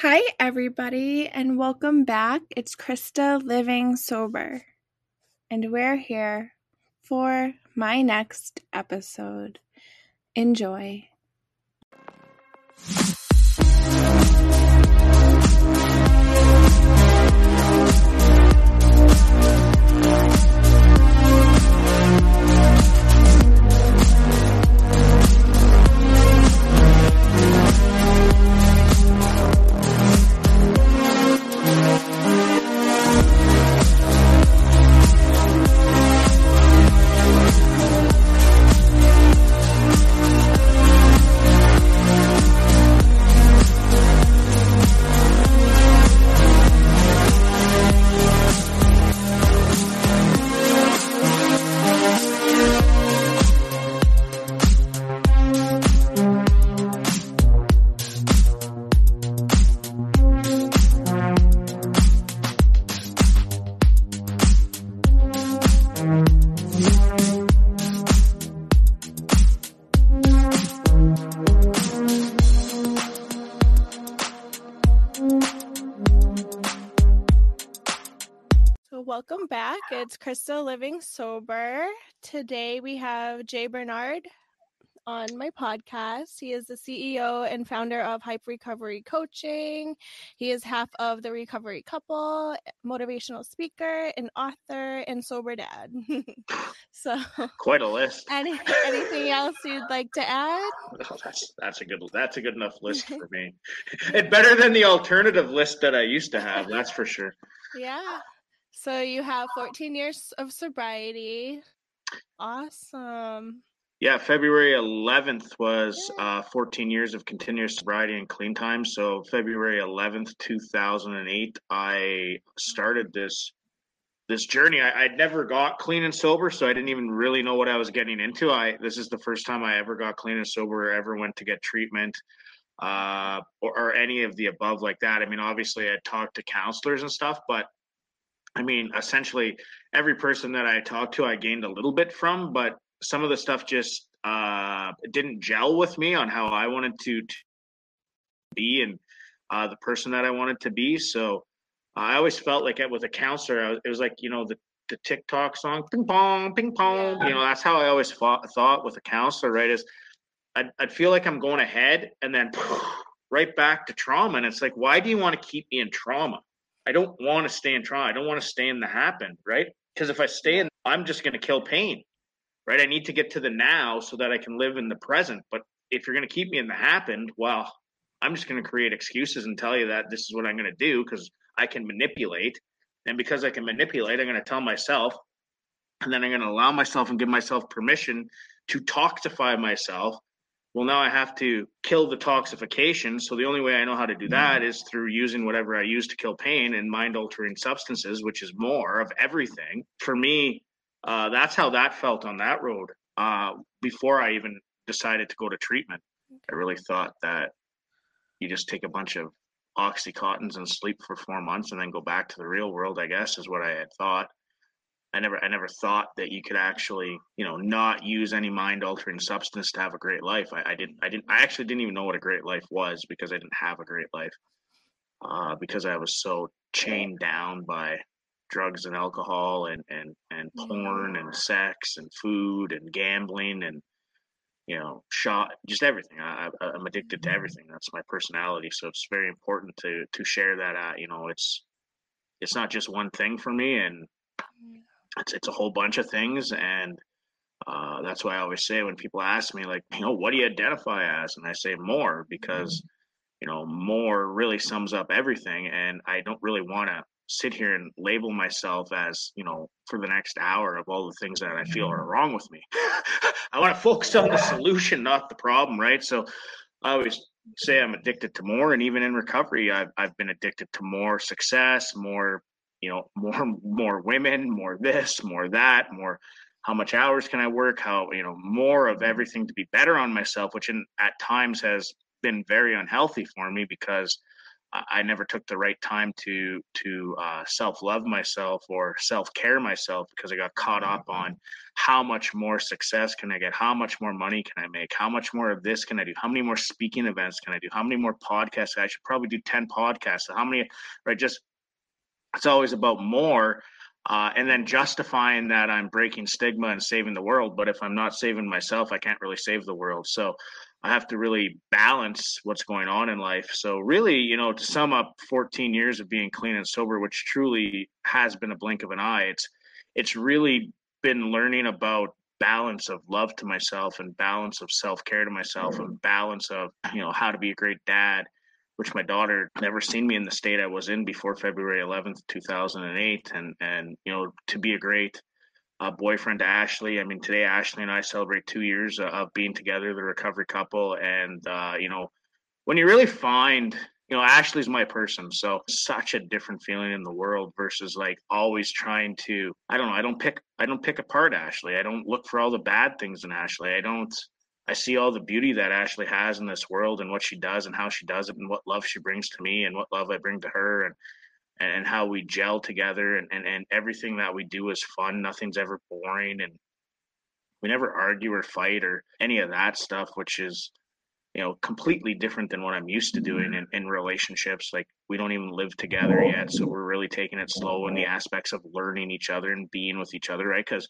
Hi, everybody, and welcome back. It's Krista Living Sober, and we're here for my next episode. Enjoy. Back. It's Krista Living Sober. Today we have Jay Barnard on my podcast. He is the CEO and founder of Hype Recovery Coaching. He is half of the Recovery Couple, motivational speaker, an author, and sober dad. so, quite a list. Any, anything else you'd like to add? Oh, that's that's a good that's a good enough list for me. it's better than the alternative list that I used to have. That's for sure. Yeah. So you have 14 years of sobriety. Awesome. Yeah, February 11th was uh, 14 years of continuous sobriety and clean time. So February 11th, 2008, I started this this journey. I, would never got clean and sober, so I didn't even really know what I was getting into. I this is the first time I ever got clean and sober, or ever went to get treatment, uh, or, or any of the above like that. I mean, obviously, I talked to counselors and stuff, but I mean, essentially every person that I talked to, I gained a little bit from, but some of the stuff just uh, didn't gel with me on how I wanted to, to be and uh, the person that I wanted to be. So I always felt like it with a counselor, was, it was like you know the the TikTok song, ping pong, ping pong. You know, that's how I always fought, thought with a counselor, right? Is I'd, I'd feel like I'm going ahead and then right back to trauma. And it's like, why do you want to keep me in trauma? I don't want to stay in trauma. I don't want to stay in the happen, right? Because if I stay in, I'm just going to kill pain, right? I need to get to the now so that I can live in the present. But if you're going to keep me in the happened, well, I'm just going to create excuses and tell you that this is what I'm going to do because I can manipulate. And because I can manipulate, I'm going to tell myself, and then I'm going to allow myself and give myself permission to toxify myself well now i have to kill the toxification. So the only way i know how to do that is through using whatever i use to kill pain and mind altering substances which is more of everything. For me uh, that's how that felt on that road uh, before i even decided to go to treatment. I really thought that you just take a bunch of oxycontins and sleep for four months and then go back to the real world i guess is what i had thought I never I never thought that you could actually you know not use any mind altering substance to have a great life. I, I, didn't I didn't I actually didn't even know what a great life was because I didn't have a great life uh, because I was so chained down by drugs and alcohol and and and porn and sex and food and gambling and you know shot just everything. I, i'm addicted to everything. That's my personality. So it's very important to to share that uh, you know it's it's not just one thing for me and it's it's a whole bunch of things and uh, that's why I always say when people ask me like you know what do you identify as and I say more because you know more really sums up everything and I don't really want to sit here and label myself as you know for the next hour of all the things that I feel are wrong with me. I want to focus on the solution, not the problem, right? So I always say I'm addicted to more, and even in recovery, I've I've been addicted to more success, more you know more more women more this more that more how much hours can i work how you know more of everything to be better on myself which in, at times has been very unhealthy for me because I never took the right time to to uh, self love myself or self care myself because I got caught up on how much more success can I get, how much more money can I make, how much more of this can I do, how many more speaking events can I do, how many more podcasts? I should probably do ten podcasts, how many right? Just it's always about more. Uh, and then justifying that I'm breaking stigma and saving the world. But if I'm not saving myself, I can't really save the world. So I have to really balance what's going on in life. So really, you know, to sum up 14 years of being clean and sober, which truly has been a blink of an eye, it's it's really been learning about balance of love to myself and balance of self-care to myself and balance of, you know, how to be a great dad, which my daughter never seen me in the state I was in before February 11th, 2008 and and you know, to be a great uh, boyfriend Ashley. I mean, today Ashley and I celebrate two years uh, of being together, the recovery couple. And, uh, you know, when you really find, you know, Ashley's my person. So such a different feeling in the world versus like always trying to, I don't know, I don't pick, I don't pick apart Ashley. I don't look for all the bad things in Ashley. I don't, I see all the beauty that Ashley has in this world and what she does and how she does it and what love she brings to me and what love I bring to her. And, and how we gel together and, and, and everything that we do is fun. Nothing's ever boring and we never argue or fight or any of that stuff, which is you know completely different than what i'm used to doing mm-hmm. in, in relationships like we don't even live together yet so we're really taking it slow in the mm-hmm. aspects of learning each other and being with each other right? Because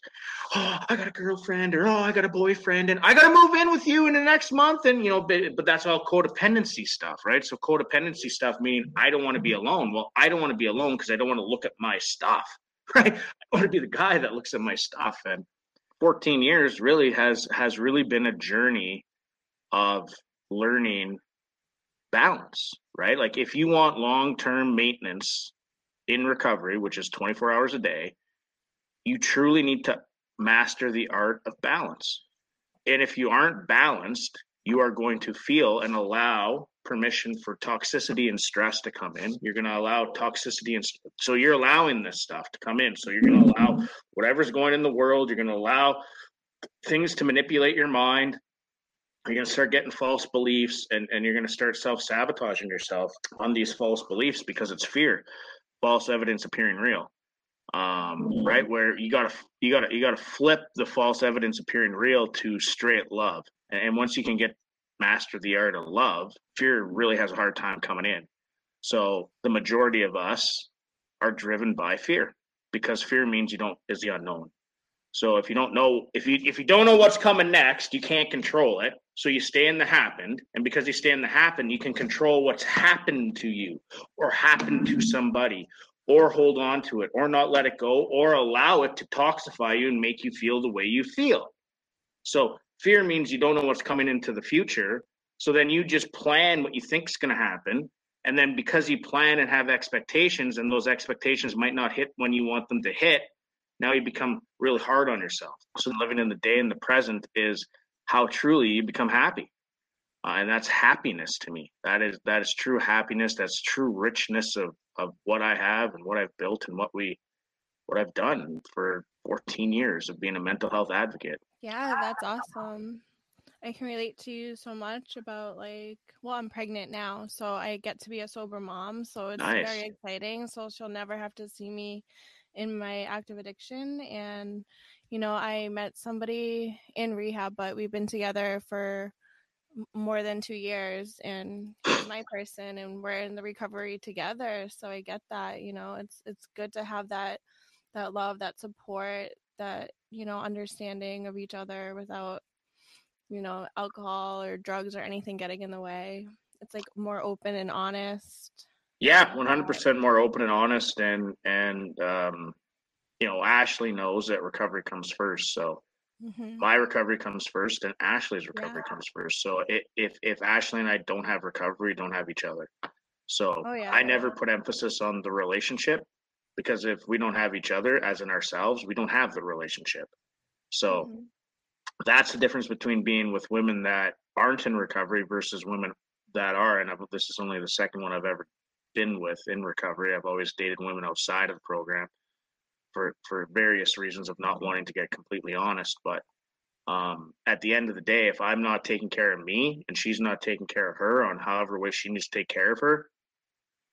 oh i got a girlfriend or oh i got a boyfriend and i got to move in with you in the next month and you know but, but that's all codependency stuff right? So codependency stuff meaning i don't want to be alone. Well i don't want to be alone because i don't want to look at my stuff right? I want to be the guy that looks at my stuff and 14 years really has has really been a journey of learning balance, right? Like if you want long-term maintenance in recovery, which is 24 hours a day, you truly need to master the art of balance. And if you aren't balanced, you are going to feel and allow permission for toxicity and stress to come in. You're going to allow toxicity and so you're allowing this stuff to come in. So you're going to allow whatever's going in the world. You're going to allow things to manipulate your mind you're going to start getting false beliefs and, and you're going to start self-sabotaging yourself on these false beliefs because it's fear false evidence appearing real. Um, right where you gotta you gotta you gotta flip the false evidence appearing real to straight love. And, and once you can get master the art of love fear really has a hard time coming in. So the majority of us are driven by fear because fear means you don't is the unknown so if you don't know if you if you don't know what's coming next, you can't control it. So you stay in the happened, and because you stay in the happened, you can control what's happened to you or happened to somebody or hold on to it or not let it go or allow it to toxify you and make you feel the way you feel. So fear means you don't know what's coming into the future. So then you just plan what you think is going to happen. And then because you plan and have expectations, and those expectations might not hit when you want them to hit, now you become really hard on yourself. So living in the day and the present is how truly you become happy. Uh, and that's happiness to me. That is that is true happiness. That's true richness of of what I have and what I've built and what we what I've done for 14 years of being a mental health advocate. Yeah, that's awesome. I can relate to you so much about like, well, I'm pregnant now, so I get to be a sober mom, so it's nice. very exciting. So she'll never have to see me in my active addiction and you know i met somebody in rehab but we've been together for more than two years and my person and we're in the recovery together so i get that you know it's it's good to have that that love that support that you know understanding of each other without you know alcohol or drugs or anything getting in the way. It's like more open and honest yeah, one hundred percent more open and honest, and and um, you know, Ashley knows that recovery comes first. So mm-hmm. my recovery comes first, and Ashley's recovery yeah. comes first. So it, if if Ashley and I don't have recovery, don't have each other. So oh, yeah. I never put emphasis on the relationship because if we don't have each other, as in ourselves, we don't have the relationship. So mm-hmm. that's the difference between being with women that aren't in recovery versus women that are. And I've, this is only the second one I've ever been with in recovery. I've always dated women outside of the program for for various reasons of not wanting to get completely honest. But um, at the end of the day, if I'm not taking care of me and she's not taking care of her on however way she needs to take care of her,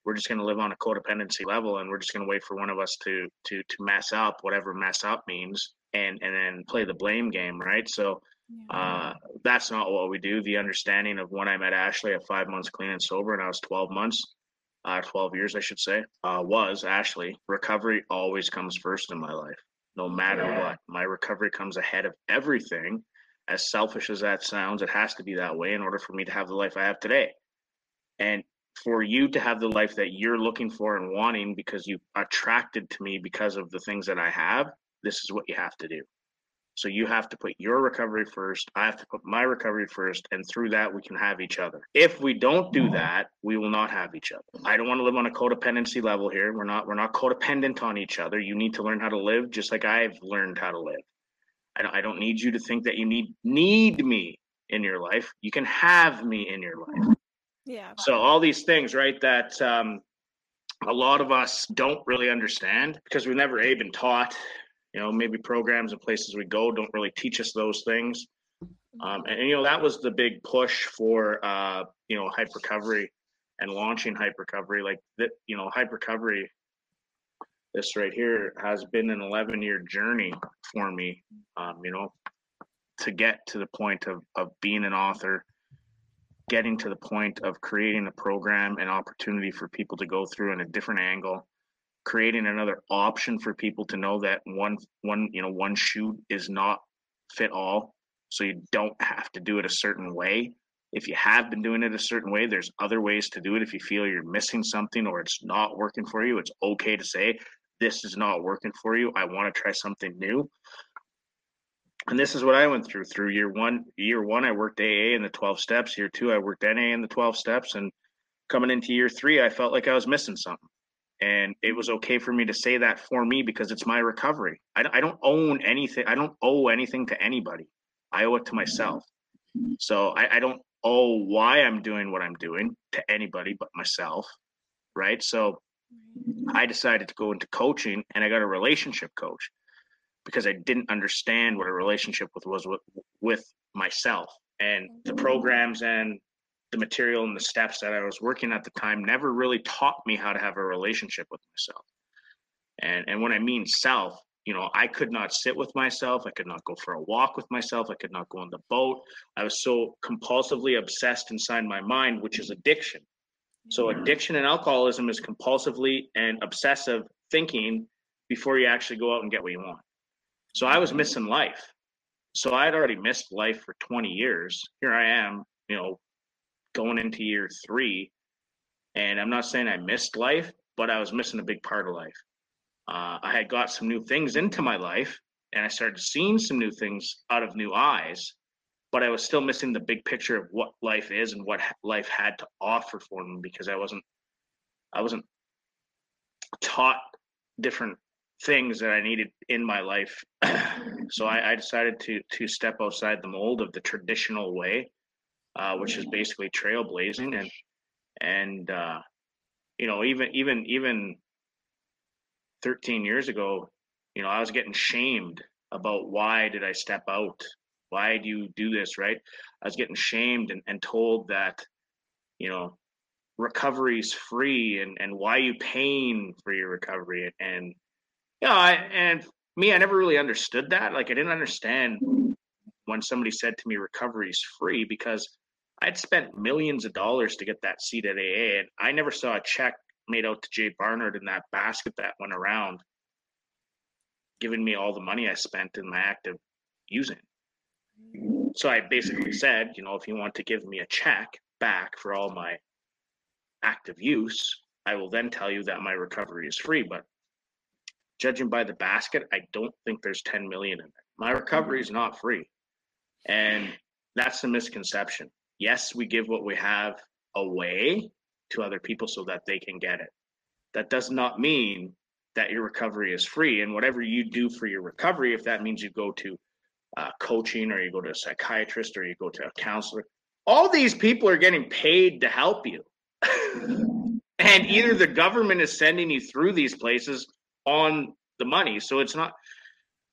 we're just going to live on a codependency level and we're just going to wait for one of us to to to mess up whatever mess up means and and then play the blame game right so uh, that's not what we do the understanding of when i met ashley at five months clean and sober and i was 12 months uh, 12 years i should say uh, was ashley recovery always comes first in my life no matter yeah. what my recovery comes ahead of everything as selfish as that sounds it has to be that way in order for me to have the life i have today and for you to have the life that you're looking for and wanting because you attracted to me because of the things that I have, this is what you have to do. So you have to put your recovery first. I have to put my recovery first. And through that, we can have each other. If we don't do that, we will not have each other. I don't want to live on a codependency level here. We're not, we're not codependent on each other. You need to learn how to live just like I've learned how to live. I don't, I don't need you to think that you need, need me in your life. You can have me in your life. Yeah. So all these things, right, that um, a lot of us don't really understand because we've never a been taught. You know, maybe programs and places we go don't really teach us those things. Um, and, and, you know that was the big push for uh, you know hype recovery and launching hype recovery. Like that, you know, hype recovery. This right here has been an 11 year journey for me. Um, you know, to get to the point of of being an author getting to the point of creating a program and opportunity for people to go through in a different angle creating another option for people to know that one one you know one shoe is not fit all so you don't have to do it a certain way if you have been doing it a certain way there's other ways to do it if you feel you're missing something or it's not working for you it's okay to say this is not working for you i want to try something new and this is what I went through through year one. Year one, I worked AA in the 12 steps. Year two, I worked NA in the 12 steps. And coming into year three, I felt like I was missing something. And it was okay for me to say that for me because it's my recovery. I, I don't own anything. I don't owe anything to anybody. I owe it to myself. So I, I don't owe why I'm doing what I'm doing to anybody but myself. Right. So I decided to go into coaching and I got a relationship coach because I didn't understand what a relationship with was with, with myself and the programs and the material and the steps that I was working at the time never really taught me how to have a relationship with myself. And and when I mean self, you know, I could not sit with myself. I could not go for a walk with myself. I could not go on the boat. I was so compulsively obsessed inside my mind, which is addiction. So mm-hmm. addiction and alcoholism is compulsively and obsessive thinking before you actually go out and get what you want. So I was missing life. So I had already missed life for 20 years. Here I am, you know, going into year three. And I'm not saying I missed life, but I was missing a big part of life. Uh, I had got some new things into my life and I started seeing some new things out of new eyes, but I was still missing the big picture of what life is and what life had to offer for me because I wasn't, I wasn't taught different things that I needed in my life. so I, I, decided to to step outside the mold of the traditional way, uh, which is basically trailblazing and and uh, you know even even even 13 years ago, you know I was getting shamed about why did I step out? Why do you do this? Right? I was getting shamed and, and told that you know recovery is free and and why you paying for your recovery and yeah, I, and me, I never really understood that. Like, I didn't understand when somebody said to me, recovery is free because I'd spent millions of dollars to get that seat at AA, and I never saw a check made out to Jay Barnard in that basket that went around, giving me all the money I spent in my active using. So I basically said, you know, if you want to give me a check back for all my active use, I will then tell you that my recovery is free. But judging by the basket, I don't think there's 10 million in it. My recovery is not free. And that's the misconception. Yes, we give what we have away to other people so that they can get it. That does not mean that your recovery is free. And whatever you do for your recovery, if that means you go to uh, coaching or you go to a psychiatrist or you go to a counselor, all these people are getting paid to help you. and either the government is sending you through these places on the money. So it's not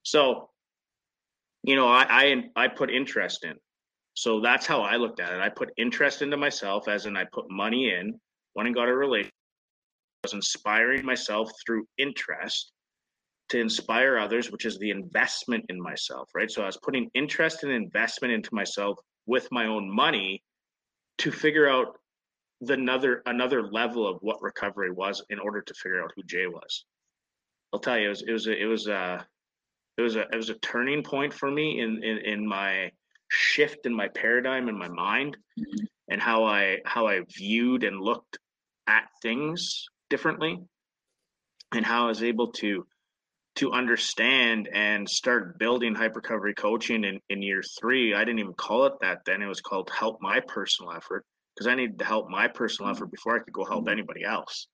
so you know, I I I put interest in. So that's how I looked at it. I put interest into myself as in I put money in, went and got a relationship was inspiring myself through interest to inspire others, which is the investment in myself, right? So I was putting interest and investment into myself with my own money to figure out the another another level of what recovery was in order to figure out who Jay was. I'll tell you, it was it was a, it was a it was a it was a turning point for me in in, in my shift in my paradigm in my mind mm-hmm. and how I how I viewed and looked at things differently and how I was able to to understand and start building hype recovery coaching in, in year three. I didn't even call it that then. It was called help my personal effort because I needed to help my personal effort before I could go help anybody else.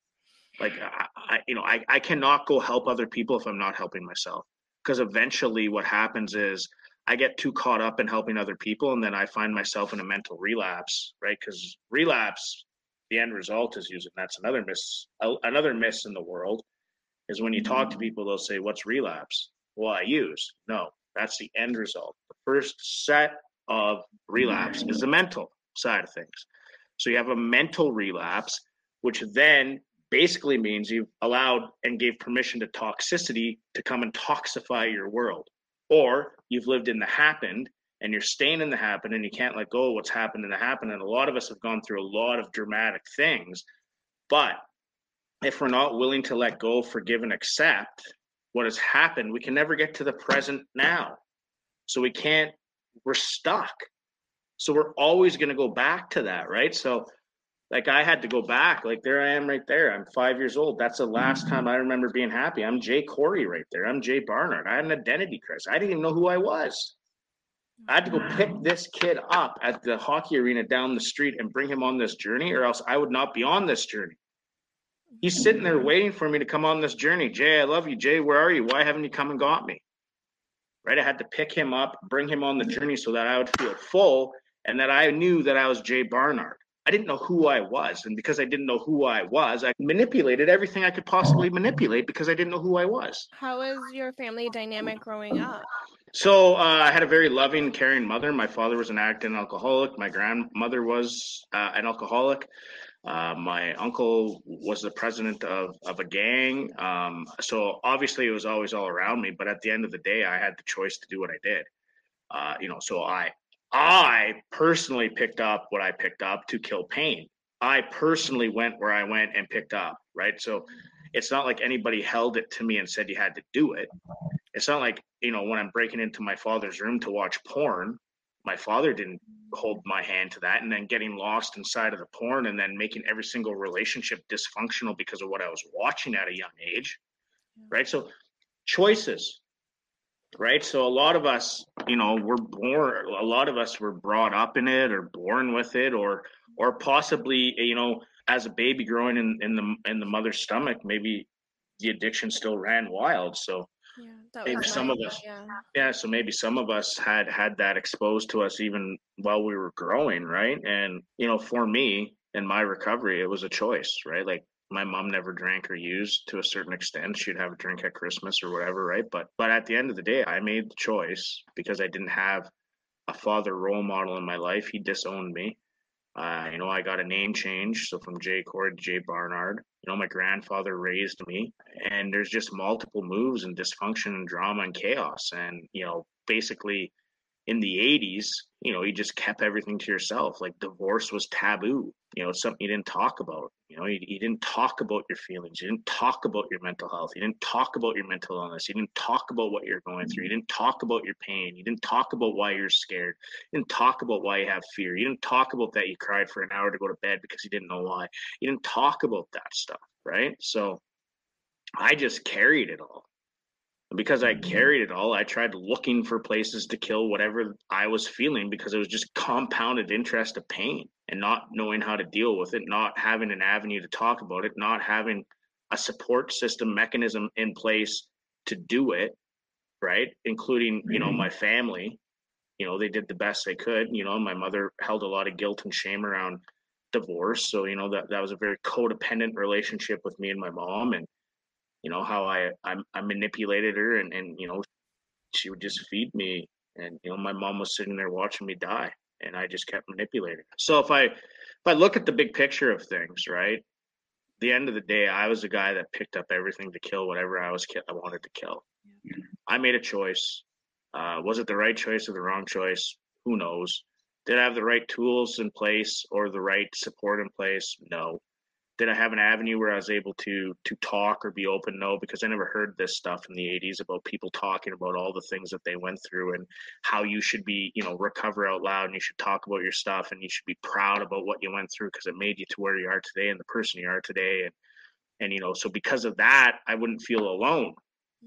Like I, I you know, I, I cannot go help other people if I'm not helping myself. Because eventually what happens is I get too caught up in helping other people and then I find myself in a mental relapse, right? Because relapse, the end result is using that's another miss another miss in the world is when you talk to mm-hmm. people, they'll say, What's relapse? Well, I use. No, that's the end result. The first set of relapse is the mental side of things. So you have a mental relapse, which then basically means you've allowed and gave permission to toxicity to come and toxify your world. Or you've lived in the happened and you're staying in the happen and you can't let go of what's happened in the happen. And a lot of us have gone through a lot of dramatic things. But if we're not willing to let go, forgive, and accept what has happened, we can never get to the present now. So we can't, we're stuck. So we're always going to go back to that, right? So, like, I had to go back. Like, there I am right there. I'm five years old. That's the last time I remember being happy. I'm Jay Corey right there. I'm Jay Barnard. I had an identity crisis. I didn't even know who I was. I had to go pick this kid up at the hockey arena down the street and bring him on this journey, or else I would not be on this journey. He's sitting there waiting for me to come on this journey. Jay, I love you. Jay, where are you? Why haven't you come and got me? Right? I had to pick him up, bring him on the journey so that I would feel full and that I knew that I was Jay Barnard. I didn't know who I was. And because I didn't know who I was, I manipulated everything I could possibly manipulate because I didn't know who I was. How was your family dynamic growing up? So uh, I had a very loving, caring mother. My father was an addict and alcoholic. My grandmother was uh, an alcoholic. Uh, my uncle was the president of, of a gang. Um, so obviously it was always all around me. But at the end of the day, I had the choice to do what I did. Uh, you know, so I I personally picked up what I picked up to kill pain. I personally went where I went and picked up, right? So it's not like anybody held it to me and said you had to do it. It's not like, you know, when I'm breaking into my father's room to watch porn, my father didn't hold my hand to that and then getting lost inside of the porn and then making every single relationship dysfunctional because of what I was watching at a young age. Right. So choices. Right. So a lot of us, you know, we're born a lot of us were brought up in it or born with it or or possibly, you know, as a baby growing in, in the in the mother's stomach, maybe the addiction still ran wild. So yeah, maybe some of us yeah. yeah so maybe some of us had had that exposed to us even while we were growing right and you know for me in my recovery it was a choice right like my mom never drank or used to a certain extent. She'd have a drink at christmas or whatever right? But but at the end of the day i made the choice because i didn't have a father role model in my life. He disowned me. Uh, you know, I got a name change, so from Jay Cord to Jay Barnard. You know, my grandfather raised me, and there's just multiple moves and dysfunction and drama and chaos. And you know, basically, in the 80s, you know, you just kept everything to yourself. Like divorce was taboo. You know, something you didn't talk about. You know, you, you didn't talk about your feelings. You didn't talk about your mental health. You didn't talk about your mental illness. You didn't talk about what you're going through. You didn't talk about your pain. You didn't talk about why you're scared. You didn't talk about why you have fear. You didn't talk about that you cried for an hour to go to bed because you didn't know why. You didn't talk about that stuff, right? So I just carried it all because I carried it all, I tried looking for places to kill whatever I was feeling because it was just compounded interest of pain and not knowing how to deal with it, not having an avenue to talk about it, not having a support system mechanism in place to do it, right? Including, you know, mm-hmm. my family. You know, they did the best they could. You know, my mother held a lot of guilt and shame around divorce. So, you know, that, that was a very codependent relationship with me and my mom. And you know how I I, I manipulated her and and you know she would just feed me and you know my mom was sitting there watching me die and I just kept manipulating. So if I if I look at the big picture of things, right? the end of the day, I was the guy that picked up everything to kill whatever I was ki- I wanted to kill. Yeah. I made a choice. Uh, was it the right choice or the wrong choice? Who knows? Did I have the right tools in place or the right support in place? No did I have an avenue where I was able to to talk or be open? No, because I never heard this stuff in the 80s about people talking about all the things that they went through and how you should be, you know, recover out loud and you should talk about your stuff and you should be proud about what you went through because it made you to where you are today and the person you are today and and you know, so because of that, I wouldn't feel alone.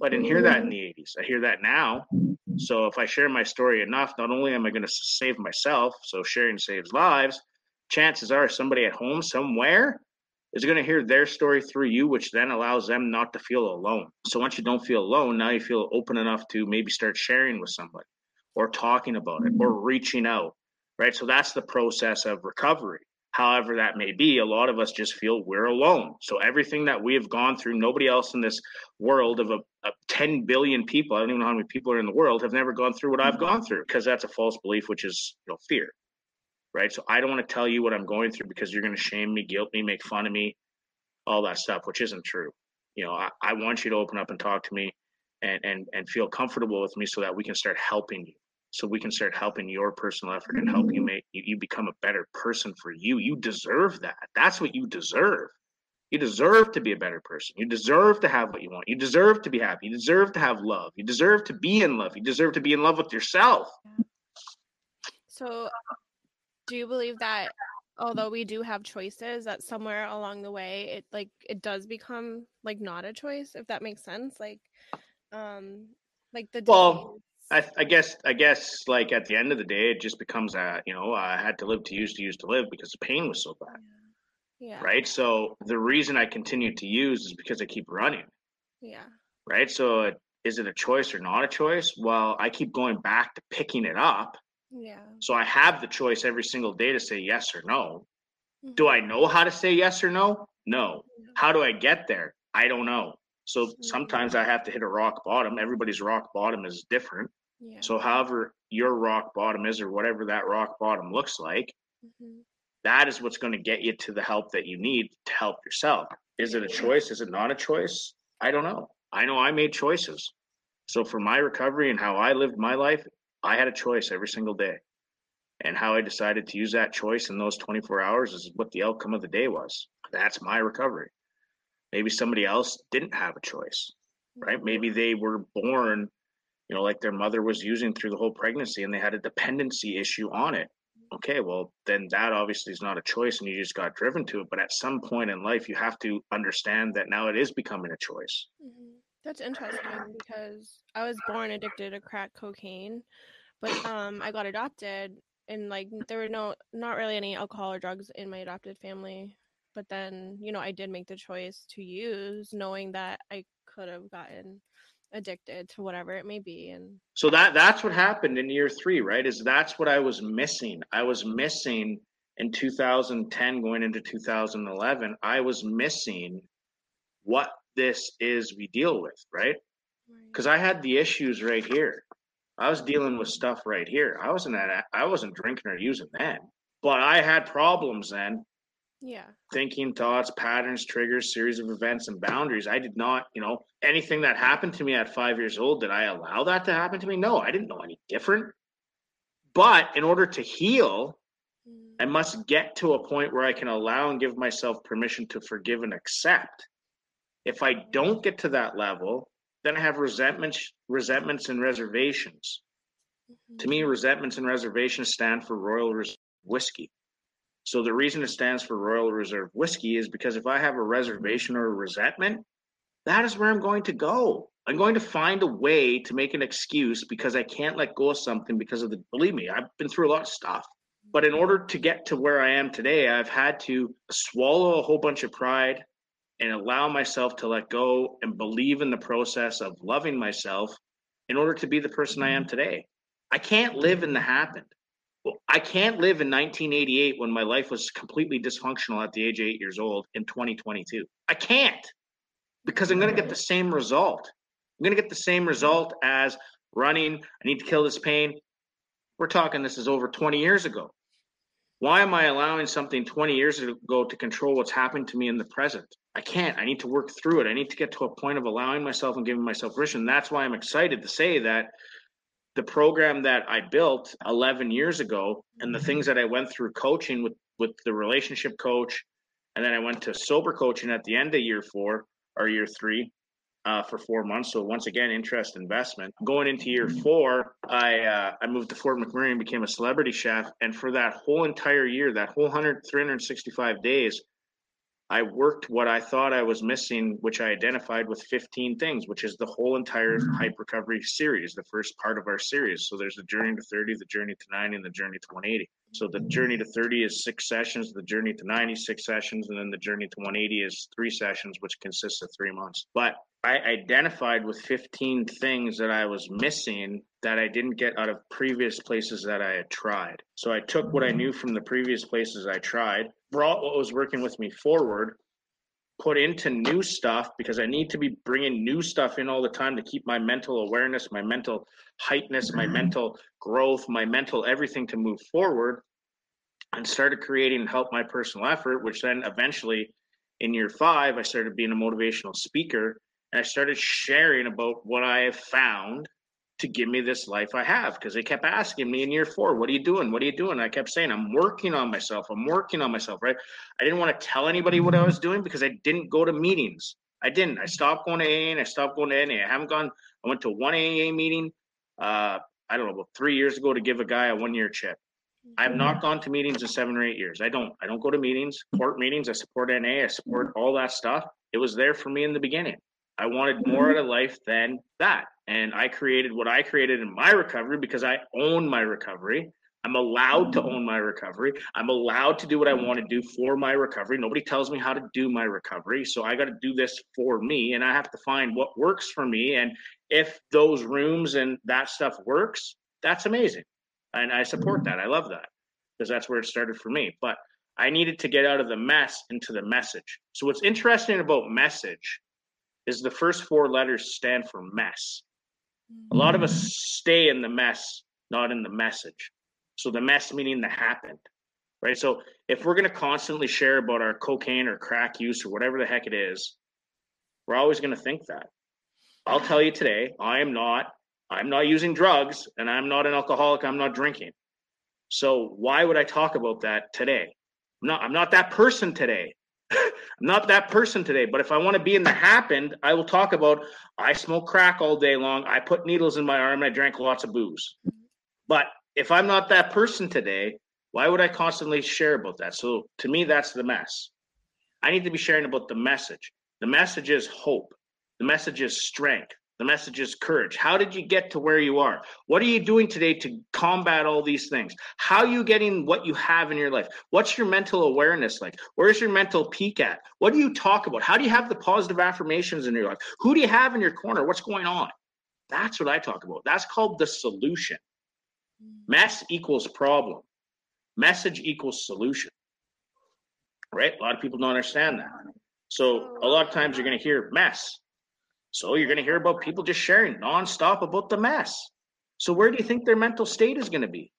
I didn't hear that in the 80s. I hear that now. So if I share my story enough, not only am I going to save myself, so sharing saves lives, chances are somebody at home somewhere is going to hear their story through you, which then allows them not to feel alone. So once you don't feel alone, now you feel open enough to maybe start sharing with somebody or talking about it or reaching out, right? So that's the process of recovery. However, that may be, a lot of us just feel we're alone. So everything that we have gone through, nobody else in this world of a, a 10 billion people, I don't even know how many people are in the world, have never gone through what I've gone through because that's a false belief, which is you know fear right? So I don't want to tell you what I'm going through because you're going to shame me, guilt me, make fun of me, all that stuff, which isn't true. You know, I, I want you to open up and talk to me and, and, and feel comfortable with me so that we can start helping you. So we can start helping your personal effort and help you mm-hmm. make you, you become a better person for you. You deserve that. That's what you deserve. You deserve to be a better person. You deserve to have what you want. You deserve to be happy. You deserve to have love. You deserve to be in love. You deserve to be in love with yourself. So do you believe that although we do have choices that somewhere along the way it like it does become like not a choice if that makes sense like um like the well I, I, guess i guess like at the end of the day it just becomes a you know i had to live to use to use to live because the pain was so bad. Yeah. yeah. Right? So the reason i continue to use is because i keep running. Yeah. Right? So is it a choice or not a choice? Well i keep going back to picking it up yeah. So I have the choice every single day to say yes or no. Mm-hmm. Do I know how to say yes or no? No. How do I get there? I don't know. So mm-hmm. sometimes I have to hit a rock bottom. Everybody's rock bottom is different. Yeah. So however your rock bottom is or whatever that rock bottom looks like, mm-hmm. that is what's going to get you to the help that you need to help yourself. Is it a choice? Is it not a choice? I don't know. I know I made choices. So for my recovery and how I lived my life, I had a choice every single day. And how I decided to use that choice in those 24 hours is what the outcome of the day was. That's my recovery. Maybe somebody else didn't have a choice, right? Maybe they were born, you know, like their mother was using through the whole pregnancy and they had a dependency issue on it. Okay, well, then that obviously is not a choice and you just got driven to it. But at some point in life, you have to understand that now it is becoming a choice. Mm-hmm. That's interesting because I was born addicted to crack cocaine, but um, I got adopted, and like there were no, not really any alcohol or drugs in my adopted family. But then, you know, I did make the choice to use, knowing that I could have gotten addicted to whatever it may be and so that that's what happened in year three right is that's what i was missing i was missing in 2010 going into 2011 i was missing what this is we deal with, right? Because I had the issues right here. I was dealing with stuff right here. I wasn't at, I wasn't drinking or using then, but I had problems then. Yeah. Thinking, thoughts, patterns, triggers, series of events, and boundaries. I did not, you know, anything that happened to me at five years old, did I allow that to happen to me? No, I didn't know any different. But in order to heal, I mm. must get to a point where I can allow and give myself permission to forgive and accept if I don't get to that level, then I have resentments, resentments and reservations. Mm-hmm. To me, resentments and reservations stand for Royal Reserve Whiskey. So the reason it stands for Royal Reserve Whiskey is because if I have a reservation or a resentment, that is where I'm going to go. I'm going to find a way to make an excuse because I can't let go of something because of the believe me, I've been through a lot of stuff. But in order to get to where I am today, I've had to swallow a whole bunch of pride, and allow myself to let go and believe in the process of loving myself in order to be the person I am mm-hmm. today. I can't live in the happened. I can't live in 1988 when my life was completely dysfunctional at the age of eight years old in 2022. I can't because I'm going to get the same result. I'm going to get the same result as running. I need to kill this pain. We're talking this is over 20 years ago. Why am I allowing something 20 years ago to control what's happened to me in the present? I can't. I need to work through it. I need to get to a point of allowing myself and giving myself permission. That's why I'm excited to say that the program that I built 11 years ago and the mm-hmm. things that I went through coaching with with the relationship coach and then I went to sober coaching at the end of year 4 or year 3 uh, for four months. So once again, interest investment. Going into year four, I uh, I moved to Fort McMurray and became a celebrity chef. And for that whole entire year, that whole 100, 365 days, I worked what I thought I was missing, which I identified with 15 things, which is the whole entire mm-hmm. hype recovery series, the first part of our series. So there's the journey to 30, the journey to 90, and the journey to 180. So the journey to 30 is six sessions, the journey to 96 sessions, and then the journey to 180 is three sessions, which consists of three months. But I identified with 15 things that I was missing that I didn't get out of previous places that I had tried. So I took what I knew from the previous places I tried, brought what was working with me forward, put into new stuff because I need to be bringing new stuff in all the time to keep my mental awareness, my mental heightness, my mm-hmm. mental growth, my mental everything to move forward and started creating help my personal effort, which then eventually in year five, I started being a motivational speaker and I started sharing about what I have found to give me this life I have because they kept asking me in year four, What are you doing? What are you doing? I kept saying, I'm working on myself. I'm working on myself, right? I didn't want to tell anybody what I was doing because I didn't go to meetings. I didn't. I stopped going to AA and I stopped going to NA. I haven't gone, I went to one AA meeting, uh, I don't know, about three years ago to give a guy a one year chip. I have not gone to meetings in seven or eight years. I don't. I don't go to meetings, court meetings. I support NA. I support all that stuff. It was there for me in the beginning. I wanted more out of life than that. And I created what I created in my recovery because I own my recovery. I'm allowed to mm-hmm. own my recovery. I'm allowed to do what I want to do for my recovery. Nobody tells me how to do my recovery. So I got to do this for me and I have to find what works for me. And if those rooms and that stuff works, that's amazing. And I support mm-hmm. that. I love that because that's where it started for me. But I needed to get out of the mess into the message. So what's interesting about message is the first four letters stand for mess. A lot of us mm. stay in the mess, not in the message. So the mess meaning the happened, right? So if we're going to constantly share about our cocaine or crack use or whatever the heck it is, we're always going to think that. I'll tell you today, I am not I'm not using drugs and I'm not an alcoholic, I'm not drinking. So why would I talk about that today? I'm not I'm not that person today. I'm not that person today, but if I want to be in the happened, I will talk about I smoke crack all day long. I put needles in my arm and I drank lots of booze. But if I'm not that person today, why would I constantly share about that? So to me, that's the mess. I need to be sharing about the message. The message is hope. The message is strength. The message is courage. How did you get to where you are? What are you doing today to combat all these things? How are you getting what you have in your life? What's your mental awareness like? Where's your mental peak at? What do you talk about? How do you have the positive affirmations in your life? Who do you have in your corner? What's going on? That's what I talk about. That's called the solution. Mess equals problem. Message equals solution. Right? A lot of people don't understand that. So a lot of times you're going to hear mess so you're going to hear about people just sharing nonstop about the mess. So where do you think their mental state is going to be?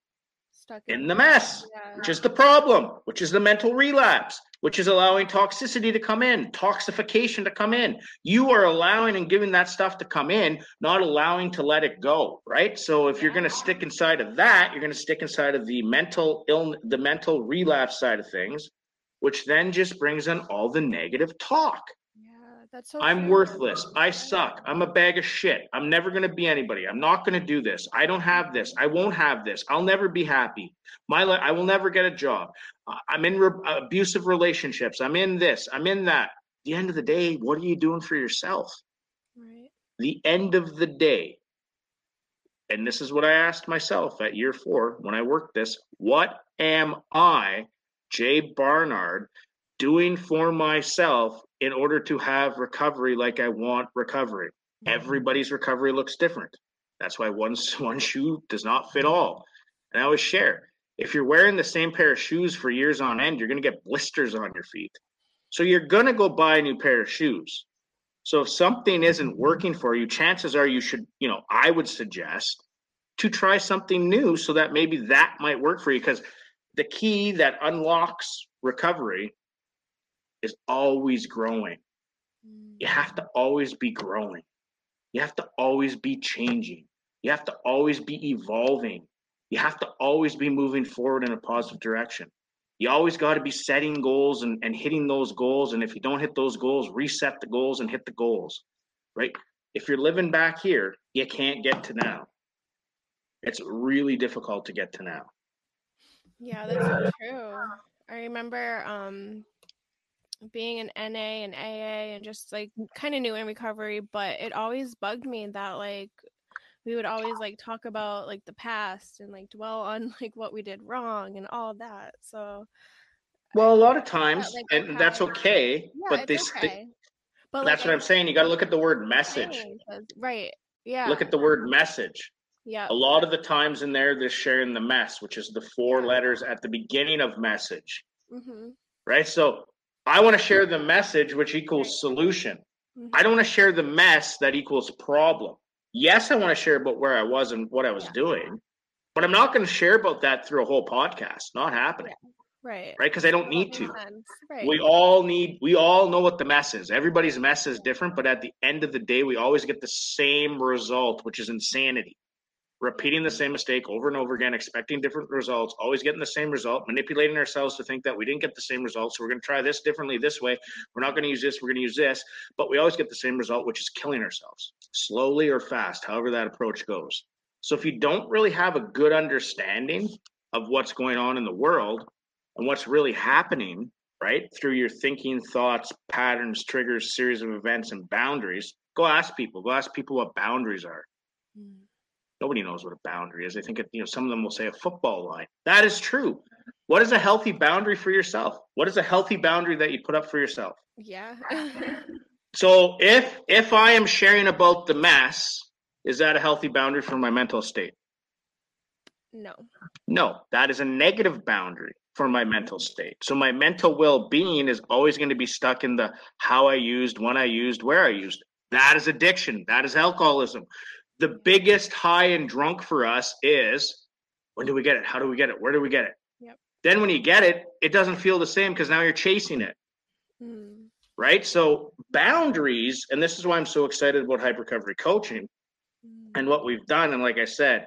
Stuck in, in the mess, yeah. which is the problem, which is the mental relapse, which is allowing toxicity to come in, toxification to come in. You are allowing and giving that stuff to come in, not allowing to let it go, right? So if you're going to stick inside of that, you're going to stick inside of the mental ill, the mental relapse side of things, which then just brings in all the negative talk. That's so I'm worthless. I suck. I'm a bag of shit. I'm never going to be anybody. I'm not going to do this. I don't have this. I won't have this. I'll never be happy. My li- I will never get a job. Uh, I'm in re- abusive relationships. I'm in this. I'm in that. At the end of the day, what are you doing for yourself? Right. The end of the day. And this is what I asked myself at year 4 when I worked this, what am I, Jay Barnard, doing for myself in order to have recovery like I want recovery. Everybody's recovery looks different. That's why one, one shoe does not fit all. And I always share if you're wearing the same pair of shoes for years on end, you're going to get blisters on your feet. So you're going to go buy a new pair of shoes. So if something isn't working for you, chances are you should, you know, I would suggest to try something new so that maybe that might work for you because the key that unlocks recovery is always growing. You have to always be growing. You have to always be changing. You have to always be evolving. You have to always be moving forward in a positive direction. You always got to be setting goals and, and hitting those goals. And if you don't hit those goals, reset the goals and hit the goals, right? If you're living back here, you can't get to now. It's really difficult to get to now. Yeah, that's so true. I remember um being an NA and AA and just like kind of new in recovery, but it always bugged me that like we would always like talk about like the past and like dwell on like what we did wrong and all that. So well, a lot of times, yeah, like, and that's okay, yeah, but they, okay. but that's like, what I'm saying. You got to look at the word message. Right. Yeah. Look at the word message. Yeah. A lot of the times in there, they're sharing the mess, which is the four letters at the beginning of message. Mm-hmm. Right. So I want to share the message, which equals solution. Mm-hmm. I don't want to share the mess that equals problem. Yes, I want to share about where I was and what I was yeah. doing, but I'm not going to share about that through a whole podcast. Not happening. Yeah. Right. Right. Because I don't need to. Right. We all need, we all know what the mess is. Everybody's mess is different, but at the end of the day, we always get the same result, which is insanity repeating the same mistake over and over again, expecting different results, always getting the same result, manipulating ourselves to think that we didn't get the same result. So we're going to try this differently this way. We're not going to use this. We're going to use this. But we always get the same result, which is killing ourselves slowly or fast, however that approach goes. So if you don't really have a good understanding of what's going on in the world and what's really happening, right, through your thinking, thoughts, patterns, triggers, series of events, and boundaries, go ask people. Go ask people what boundaries are. Mm Nobody knows what a boundary is. I think it, you know some of them will say a football line. That is true. What is a healthy boundary for yourself? What is a healthy boundary that you put up for yourself? Yeah. so if if I am sharing about the mess, is that a healthy boundary for my mental state? No. No, that is a negative boundary for my mental state. So my mental well-being is always going to be stuck in the how I used, when I used, where I used. That is addiction. That is alcoholism the biggest high and drunk for us is when do we get it? How do we get it? Where do we get it? Yep. Then when you get it, it doesn't feel the same because now you're chasing it. Mm. Right. So boundaries, and this is why I'm so excited about hype recovery coaching mm. and what we've done. And like I said,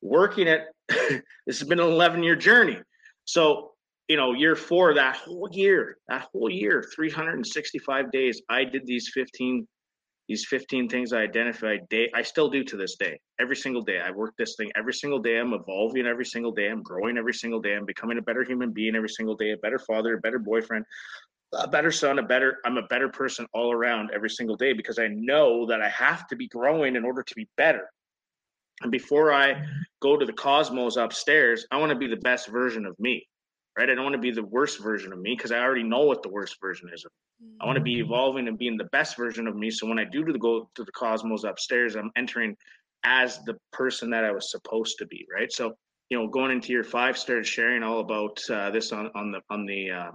working it, this has been an 11 year journey. So, you know, year four, that whole year, that whole year, 365 days, I did these 15 these 15 things I identified day I still do to this day. Every single day. I work this thing every single day. I'm evolving every single day. I'm growing every single day. I'm becoming a better human being every single day, a better father, a better boyfriend, a better son, a better I'm a better person all around every single day because I know that I have to be growing in order to be better. And before I go to the cosmos upstairs, I want to be the best version of me right? I don't want to be the worst version of me because I already know what the worst version is. I want to be evolving and being the best version of me. So when I do to the go to the cosmos upstairs, I'm entering as the person that I was supposed to be, right? So you know, going into year five, started sharing all about uh, this on on the on the uh,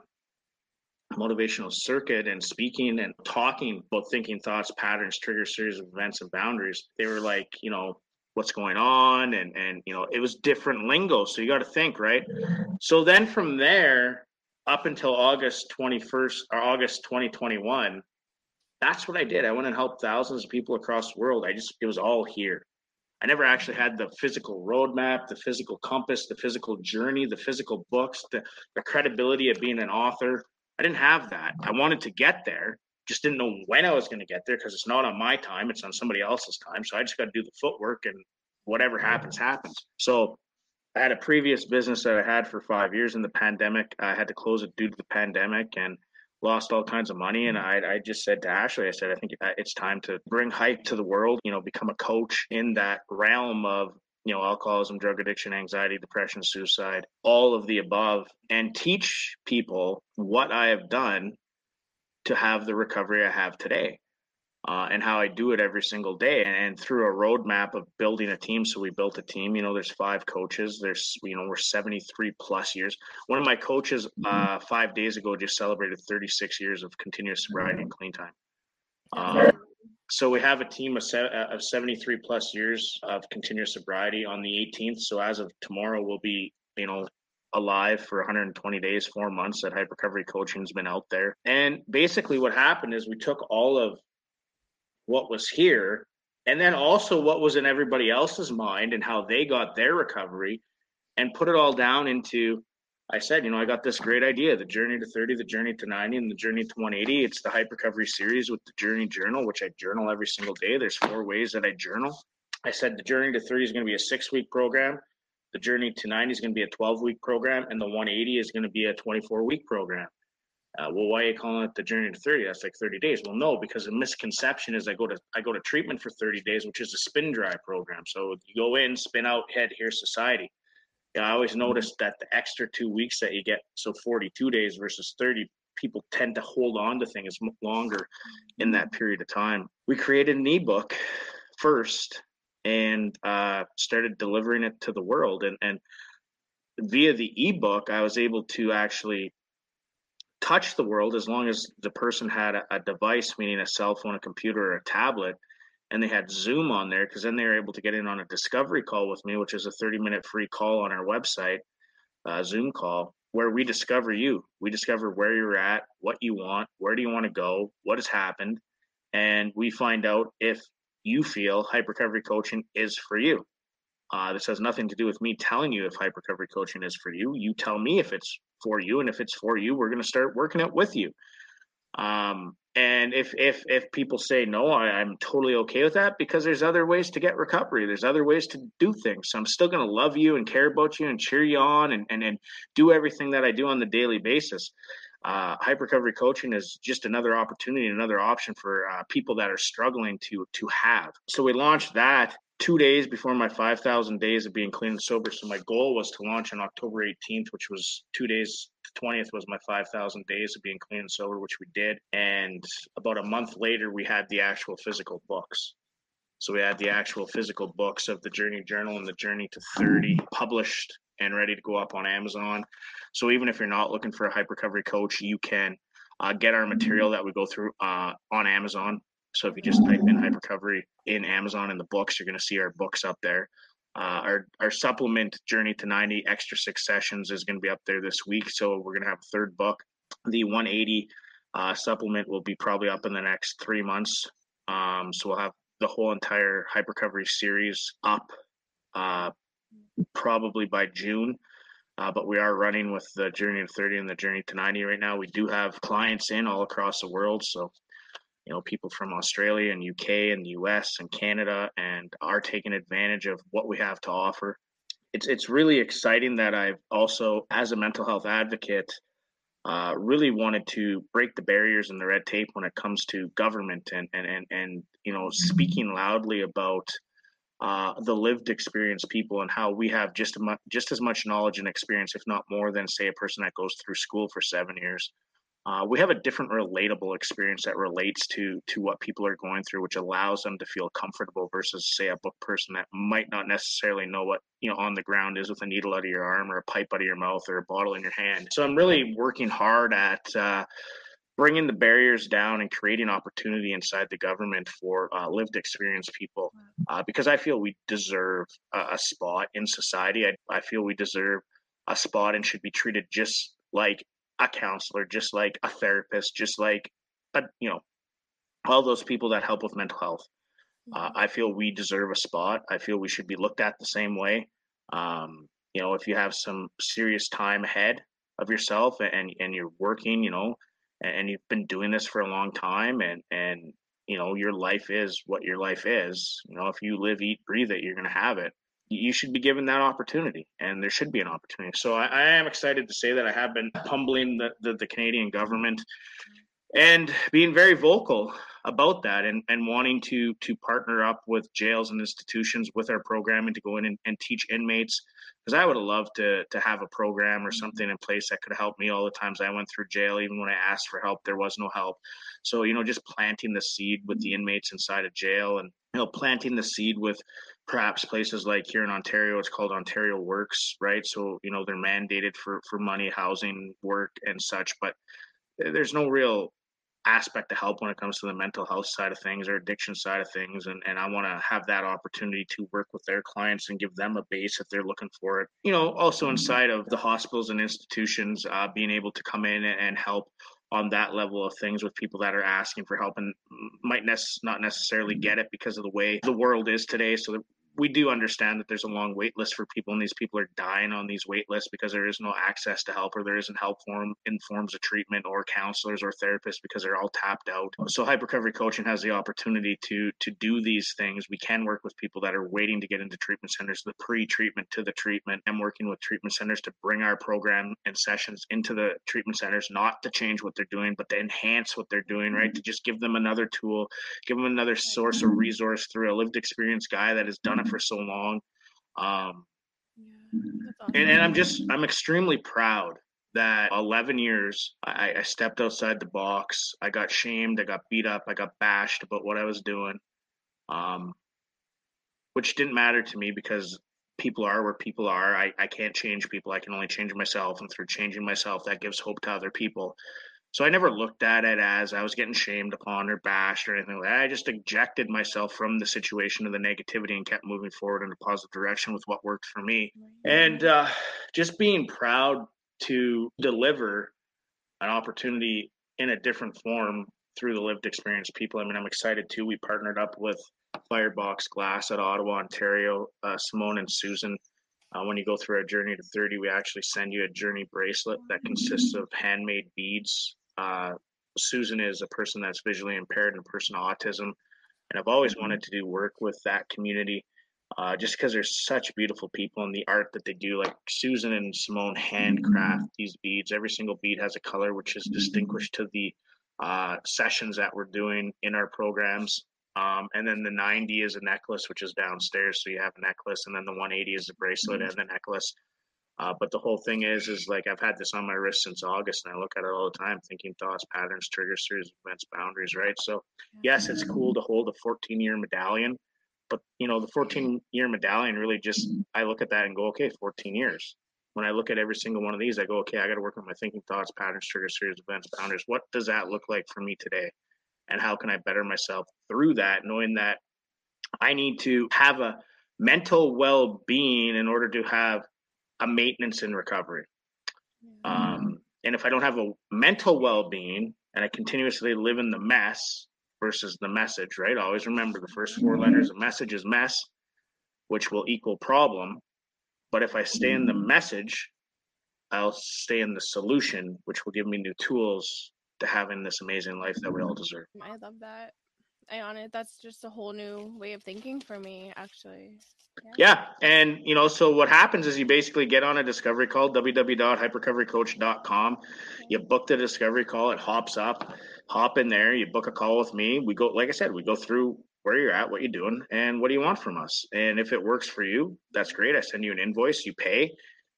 motivational circuit and speaking and talking about thinking, thoughts, patterns, triggers, series of events, and boundaries. They were like, you know, what's going on and and you know it was different lingo so you got to think right? So then from there up until august 21st or august 2021 that's what i did. I went and helped thousands of people across the world. I just it was all here. I never actually had the physical roadmap the physical compass the physical journey the physical books the, the credibility of being an author. I didn't have that. I wanted to get there just didn't know when I was going to get there because it's not on my time; it's on somebody else's time. So I just got to do the footwork, and whatever happens, happens. So I had a previous business that I had for five years in the pandemic. I had to close it due to the pandemic and lost all kinds of money. And I, I just said to Ashley, I said, I think uh, it's time to bring hype to the world. You know, become a coach in that realm of you know alcoholism drug addiction anxiety depression suicide all of the above and teach people what i have done to have the recovery I have today. Uh, and how I do it every single day, and, and, through a roadmap of building a team. So we built a team. You know, there's five coaches. There's you know we're 73 plus years. One of my coaches mm-hmm. uh, five days ago just celebrated 36 years of continuous sobriety and clean time. Um, so we have a team of, se- uh, of 73 plus years of continuous sobriety on the 18th. So as of tomorrow, we'll be you know alive for 120 days, four months that hype recovery coaching has been out there. And basically, what happened is we took all of what was here and then also what was in everybody else's mind and how they got their recovery and put it all down into I said, you know, I got this great idea the journey to 30, the journey to 90, and the journey to 180. It's the hype recovery series with the journey journal, which I journal every single day. There's four ways that I journal. I said the journey to 30 is going to be a six week program. The journey to 90 is going to be a 12 week program. And the 180 is going to be a 24 week program. Uh, well, why are you calling it the journey to 30? That's like 30 days. Well, no, because the misconception is I go to I go to treatment for 30 days, which is a spin dry program. So you go in, spin out, head, here society. Yeah, I always notice that the extra two weeks that you get, so 42 days versus 30, people tend to hold on to things longer in that period of time. We created an ebook first and uh, started delivering it to the world. And, and via the ebook, I was able to actually touch the world as long as the person had a, a device, meaning a cell phone, a computer, or a tablet, and they had Zoom on there because then they were able to get in on a discovery call with me, which is a 30 minute free call on our website, uh, Zoom call, where we discover you. We discover where you're at, what you want, where do you want to go, what has happened, and we find out if you feel hype recovery coaching is for you. Uh, this has nothing to do with me telling you if hype recovery coaching is for you. You tell me if it's for you, and if it's for you, we're going to start working it with you. Um, and if if if people say no, I, am totally okay with that because there's other ways to get recovery. There's other ways to do things. So I'm still going to love you and care about you and cheer you on and, and and do everything that I do on the daily basis. Uh, hype recovery coaching is just another opportunity, another option for uh, people that are struggling to to have. So we launched that two days before my 5,000 days of being clean and sober. So my goal was to launch on October 18th, which was two days. The 20th was my 5,000 days of being clean and sober, which we did. And about a month later, we had the actual physical books. So we had the actual physical books of the Journey Journal and the Journey to 30 published and ready to go up on Amazon. So even if you're not looking for a hype recovery coach, you can uh, get our material that we go through uh, on Amazon. So if you just type in hype recovery in Amazon in the books, you're going to see our books up there. Uh, our our supplement Journey to 90 Extra Six Sessions is going to be up there this week. So we're going to have a third book. The 180 uh, supplement will be probably up in the next three months. Um, so we'll have the whole entire hype recovery series up uh, probably by June. Uh, but we are running with the Journey to 30 and the Journey to 90 right now. We do have clients in all across the world. So you know people from Australia and UK and the US and Canada and are taking advantage of what we have to offer. It's it's really exciting that I've also as a mental health advocate uh, really wanted to break the barriers and the red tape when it comes to government and and and, and you know speaking loudly about uh, the lived experience people and how we have just mu- just as much knowledge and experience, if not more, than say a person that goes through school for seven years. Uh, we have a different relatable experience that relates to to what people are going through which allows them to feel comfortable versus say a book person that might not necessarily know what you know on the ground is with a needle out of your arm or a pipe out of your mouth or a bottle in your hand. So i'm really working hard at uh, bringing the barriers down and creating opportunity inside the government for uh, lived experience people uh, because i feel we deserve a, a spot in society I, I feel we deserve a spot and should be treated just like a counselor, just like a therapist, just like a, you know, all those people that help with mental health. Uh, mm-hmm. I feel we deserve a spot. I feel we should be looked at the same way. Um, you know, if you have some serious time ahead of yourself and and you're working, you know, and you've been doing this for a long time, and and you know your life is what your life is. You know, if you live, eat, breathe it, you're gonna have it you should be given that opportunity and there should be an opportunity so i, I am excited to say that i have been humbling the, the, the, canadian government and being very vocal about that and, and wanting to to partner up with jails and institutions with our program and to go in and, and teach inmates. Because i would have loved to to have a program or mm-hmm. something in place that could help me all the times i went through jail even when i asked for help there was no help. So you know just planting the seed with the mm-hmm. inmates inside of jail and you know planting the seed with perhaps places like here in Ontario, it's called Ontario Works, right? So you know they're mandated for for money, housing, work, and such, but eh, there's no real aspect to help when it comes to the mental health side of things or addiction side of things and, and i want to have that opportunity to work with their clients and give them a base if they're looking for it you know also mm-hmm. inside of the hospitals and institutions uh, being able to come in and help on that level of things with people that are asking for help and might ne- not necessarily get it because of the way the world is today so we do understand that there's a long wait list for people and these people are dying on these wait lists because there is no access to help or there isn't help for them in forms of treatment or counselors or therapists because they're all tapped out. So hype recovery coaching has the opportunity to to do these things. We can work with people that are waiting to get into treatment centers the pre-treatment to the treatment and working with treatment centers to bring our program and sessions into the treatment centers not to change what they're doing but to enhance what they're doing right? Mm-hmm. To just give them another tool give them another source or mm-hmm. resource through a lived experience guy that has done it for so long. Um, yeah, awesome. and, and I'm just, I'm extremely proud that 11 years I, I, stepped outside the box. I got shamed, I got beat up, I got bashed about what I was doing, um, which didn't matter to me because people are where people are. I, I can't change people. I can only change myself. And through changing myself, that gives hope to other people. So I never looked at it as I was getting shamed upon or bashed or anything like that. I just ejected myself from the situation of the negativity and kept moving forward in a positive direction with what worked for me. And uh, just being proud to deliver an opportunity in a different form through the lived experience people. I mean, I'm excited too. We partnered up with Firebox Glass at Ottawa, Ontario. Uh, Simone and Susan uh, when you go through our journey to 30, we actually send you a journey bracelet that consists of handmade beads uh, Susan is a person that's visually impaired and a person with autism, and I've always mm-hmm. wanted to do work with that community. Uh, just because there's such beautiful people in the art that they do. Like Susan and Simone handcraft these beads. Every single bead has a color which is distinguished to the uh, sessions that we're doing in our programs. Um, and then the 90 is a necklace, which is downstairs. So you have a necklace, and then the 180 is a bracelet mm-hmm. and the necklace. Uh, but the whole thing is, is like I've had this on my wrist since August, and I look at it all the time, thinking thoughts, patterns, triggers, series, events, boundaries. Right. So yes, it's cool to hold a 14 year medallion, but you know the 14 year medallion really just I look at that and go, okay, 14 years. When I look at every single one of these, I go, okay, I got to work on my thinking, thoughts, patterns, triggers, series, events, boundaries. What does that look like for me today? And how can I better myself through that, knowing that I need to have a mental well being in order to have a maintenance and recovery. Um, and if I don't have a mental well being and I continuously live in the mess versus the message, right? Always remember the first four mm-hmm. letters of message is mess, which will equal problem. But if I stay in the mm-hmm. message, I'll stay in the solution, which will give me new tools to having this amazing life that we all mm-hmm. deserve. I love that. I on it. That's just a whole new way of thinking for me, actually. Yeah. And, you know, so what happens is you basically get on a discovery call, www.hyperecoverycoach.com. You book the discovery call, it hops up, hop in there, you book a call with me. We go, like I said, we go through where you're at, what you're doing, and what do you want from us. And if it works for you, that's great. I send you an invoice, you pay,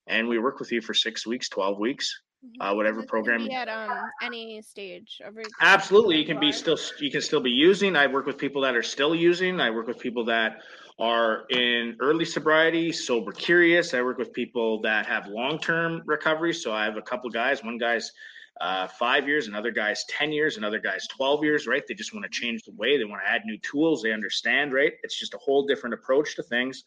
and we work with you for six weeks, 12 weeks. Mm-hmm. Uh, whatever program at um, any stage of absolutely you can be still you can still be using i work with people that are still using i work with people that are in early sobriety, sober curious. I work with people that have long term recovery. So I have a couple guys. One guy's uh, five years, another guy's 10 years, another guy's 12 years, right? They just want to change the way, they want to add new tools. They understand, right? It's just a whole different approach to things.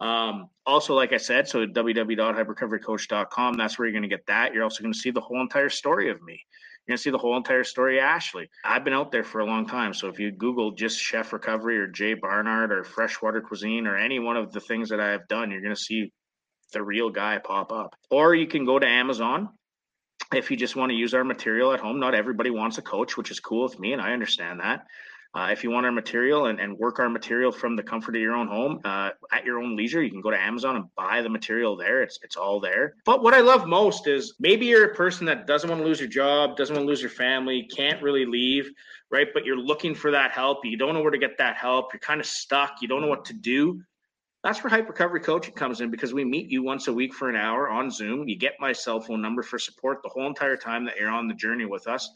Um, also, like I said, so www.hyperecoverycoach.com, that's where you're going to get that. You're also going to see the whole entire story of me. You're gonna see the whole entire story of Ashley. I've been out there for a long time. So if you Google just chef recovery or Jay Barnard or freshwater cuisine or any one of the things that I've done, you're gonna see the real guy pop up. Or you can go to Amazon if you just want to use our material at home. Not everybody wants a coach, which is cool with me, and I understand that. Uh, if you want our material and, and work our material from the comfort of your own home uh, at your own leisure, you can go to Amazon and buy the material there. It's it's all there. But what I love most is maybe you're a person that doesn't want to lose your job, doesn't want to lose your family, can't really leave, right? But you're looking for that help. You don't know where to get that help. You're kind of stuck. You don't know what to do. That's where Hyper Recovery Coaching comes in because we meet you once a week for an hour on Zoom. You get my cell phone number for support the whole entire time that you're on the journey with us.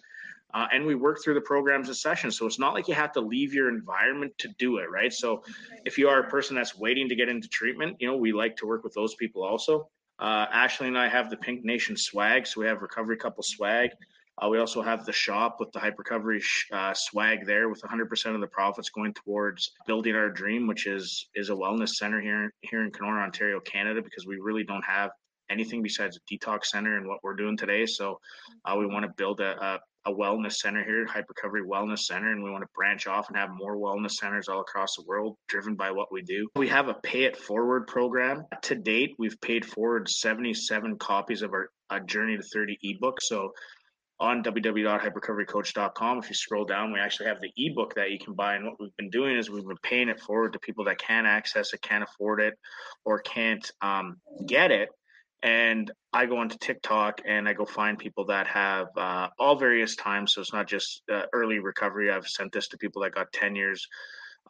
Uh, and we work through the programs and sessions. So it's not like you have to leave your environment to do it, right? So if you are a person that's waiting to get into treatment, you know, we like to work with those people also. Uh, Ashley and I have the Pink Nation swag. So we have Recovery Couple swag. Uh, we also have the shop with the hype recovery sh- uh, swag there, with 100% of the profits going towards building our dream, which is is a wellness center here here in Kenora, Ontario, Canada, because we really don't have anything besides a detox center and what we're doing today. So uh, we want to build a, a, a wellness center here, Hype Recovery Wellness Center, and we want to branch off and have more wellness centers all across the world, driven by what we do. We have a pay it forward program. To date, we've paid forward 77 copies of our a Journey to 30 ebook. So on www.hyperecoverycoach.com. If you scroll down, we actually have the ebook that you can buy. And what we've been doing is we've been paying it forward to people that can't access it, can't afford it, or can't um, get it. And I go onto TikTok and I go find people that have uh, all various times. So it's not just uh, early recovery. I've sent this to people that got 10 years.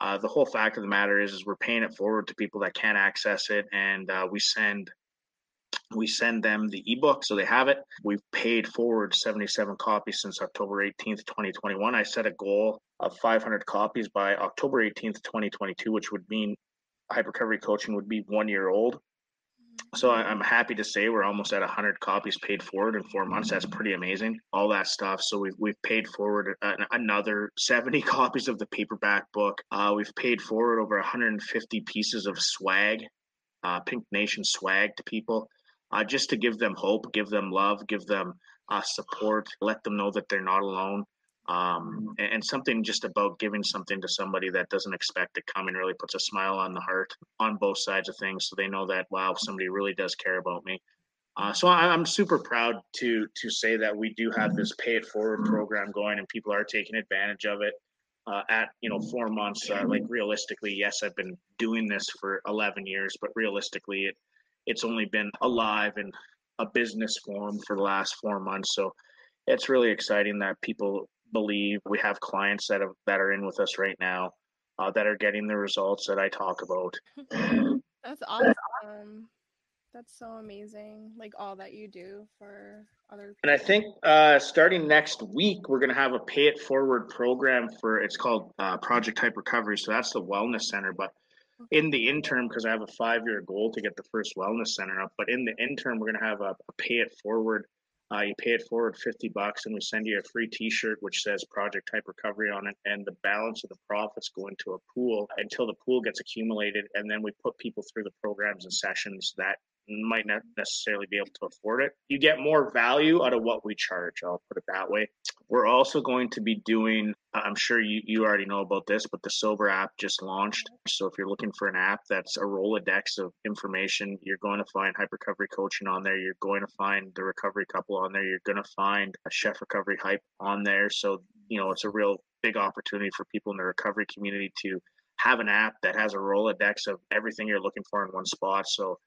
Uh, the whole fact of the matter is, is we're paying it forward to people that can't access it, and uh, we send we send them the ebook so they have it. We've paid forward 77 copies since October 18th, 2021. I set a goal of 500 copies by October 18th, 2022, which would mean hype recovery coaching would be one year old. So I'm happy to say we're almost at 100 copies paid forward in four months. That's pretty amazing. All that stuff. So we've we've paid forward another 70 copies of the paperback book. Uh, we've paid forward over 150 pieces of swag, uh, Pink Nation swag to people uh, just to give them hope, give them love, give them uh, support, let them know that they're not alone. Um, and, and, something just about giving something to somebody that doesn't expect it coming really puts a smile on the heart on both sides of things. So they know that, wow, somebody really does care about me. Uh, so I, am super proud to to say that we do have this pay it forward program going, and people are taking advantage of it. Uh, at you know four months, uh, like realistically, yes, I've been doing this for 11 years, but realistically, it it's only been alive in a business form for the last four months. So it's really exciting that people believe we have clients that have that are in with us right now uh, that are getting the results that I talk about. That's awesome. That's so amazing. Like all that you do for other people. And I think uh, starting next week, we're going to have a pay it forward program for it's called uh, Project Hype Recovery. So that's the wellness center. But in the interim, because I have a five year goal to get the first wellness center up, but in the interim, we're going to have a, a, pay it forward. Uh, you pay it forward 50 bucks and we send you a free t-shirt which says project hype recovery on it and the balance of the profits go into a pool until the pool gets accumulated and then we put people through the programs and sessions that might not necessarily be able to afford it. You get more value out of what we charge. I'll put it that way. We're also going to be doing, I'm sure you, you already know about this, but the Silver app just launched. So if you're looking for an app that's a Rolodex of information, you're going to find Hype Recovery Coaching on there. You're going to find the Recovery Couple on there. You're going to find a Chef Recovery Hype on there. So, you know, it's a real big opportunity for people in the recovery community to have an app that has a Rolodex of everything you're looking for in one spot. So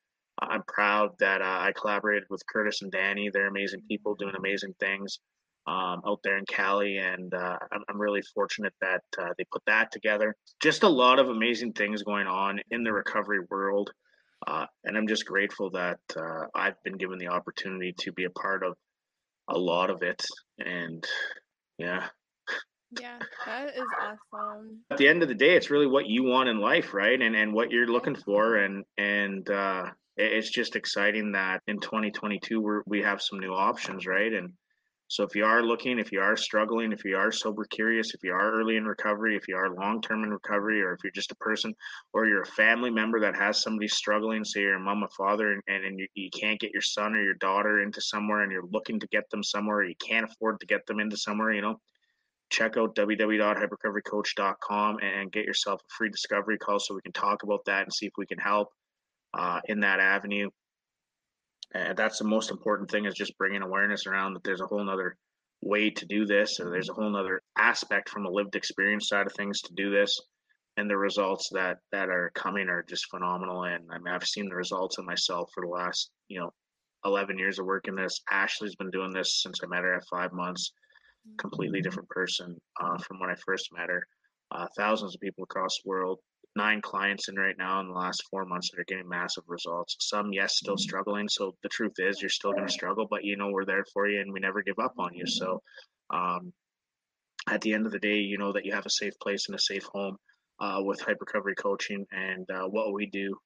I'm proud that uh, I collaborated with Curtis and Danny. They're amazing people doing amazing things um, out there in Cali, and uh, I'm, I'm, really fortunate that uh, they put that together. Just a lot of amazing things going on in the recovery world, uh, and I'm just grateful that uh, I've been given the opportunity to be a part of a lot of it. And yeah. Yeah, that is awesome. At the end of the day, it's really what you want in life, right? And and what you're looking for, and and uh, it's just exciting that in 2022 we we have some new options, right? And so if you are looking, if you are struggling, if you are sober curious, if you are early in recovery, if you are long term in recovery, or if you're just a person or you're a family member that has somebody struggling, say you're a mom or father, and, and, and you, you can't get your son or your daughter into somewhere and you're looking to get them somewhere, you can't afford to get them into somewhere, you know, check out www.hyperecoverycoach.com and get yourself a free discovery call so we can talk about that and see if we can help uh, in that avenue. And that's the most important thing is just bringing awareness around that there's a whole nother way to do this, or there's a whole nother aspect from a lived experience side of things to do this. And the results that that are coming are just phenomenal. And I mean, I've seen the results of myself for the last, you know, 11 years of working this. Ashley's been doing this since I met her at five months. Completely different person uh, from when I first met her. Uh, thousands of people across the world nine clients in right now in the last four months that are getting massive results. Some, yes, still mm-hmm. struggling. So the truth is, you're still going to struggle, but you know we're there for you and we never give up on you. So um, at the end of the day, you know that you have a safe place and a safe home uh, with Hype Recovery Coaching and uh, what we do.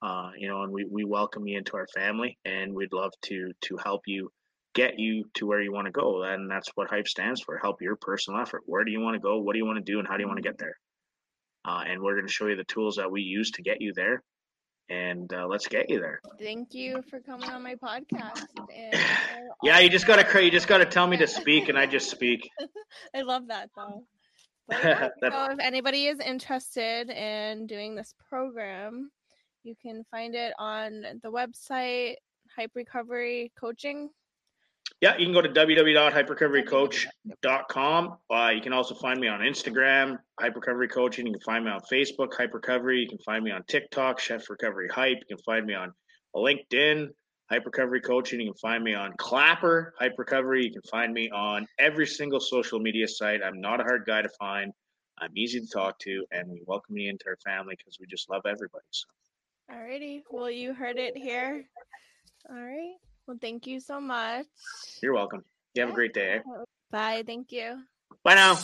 Uh, you know, and we, we welcome you into our family, and we'd love to to help you get you to where you want to go. And that's what hype stands for help your personal effort. Where do you want to go? What do you want to do? And how do you want to get there? Uh, and we're going to show you the tools that we use to get you there. And uh, let's get you there. Thank you for coming on my podcast. And yeah, you just gotta you just gotta tell me to speak, and I just speak. I love that though. Yeah, so if anybody is interested in doing this program, you can find it on the website Hype Recovery Coaching. Yeah, you can go to www.hyperecoverycoach.com. Uh, you can also find me on Instagram, Hype Recovery Coaching. You can find me on Facebook, Hype Recovery. You can find me on TikTok, Chef Recovery Hype. You can find me on LinkedIn, Hype Recovery Coaching. You can find me on Clapper, Hype Recovery. You can find me on every single social media site. I'm not a hard guy to find. I'm easy to talk to, and we welcome you into our family because we just love everybody. So. Alrighty. Well, you heard it here. All right. Well, thank you so much. You're welcome. You have a great day. Eh? Bye. Thank you. Bye now.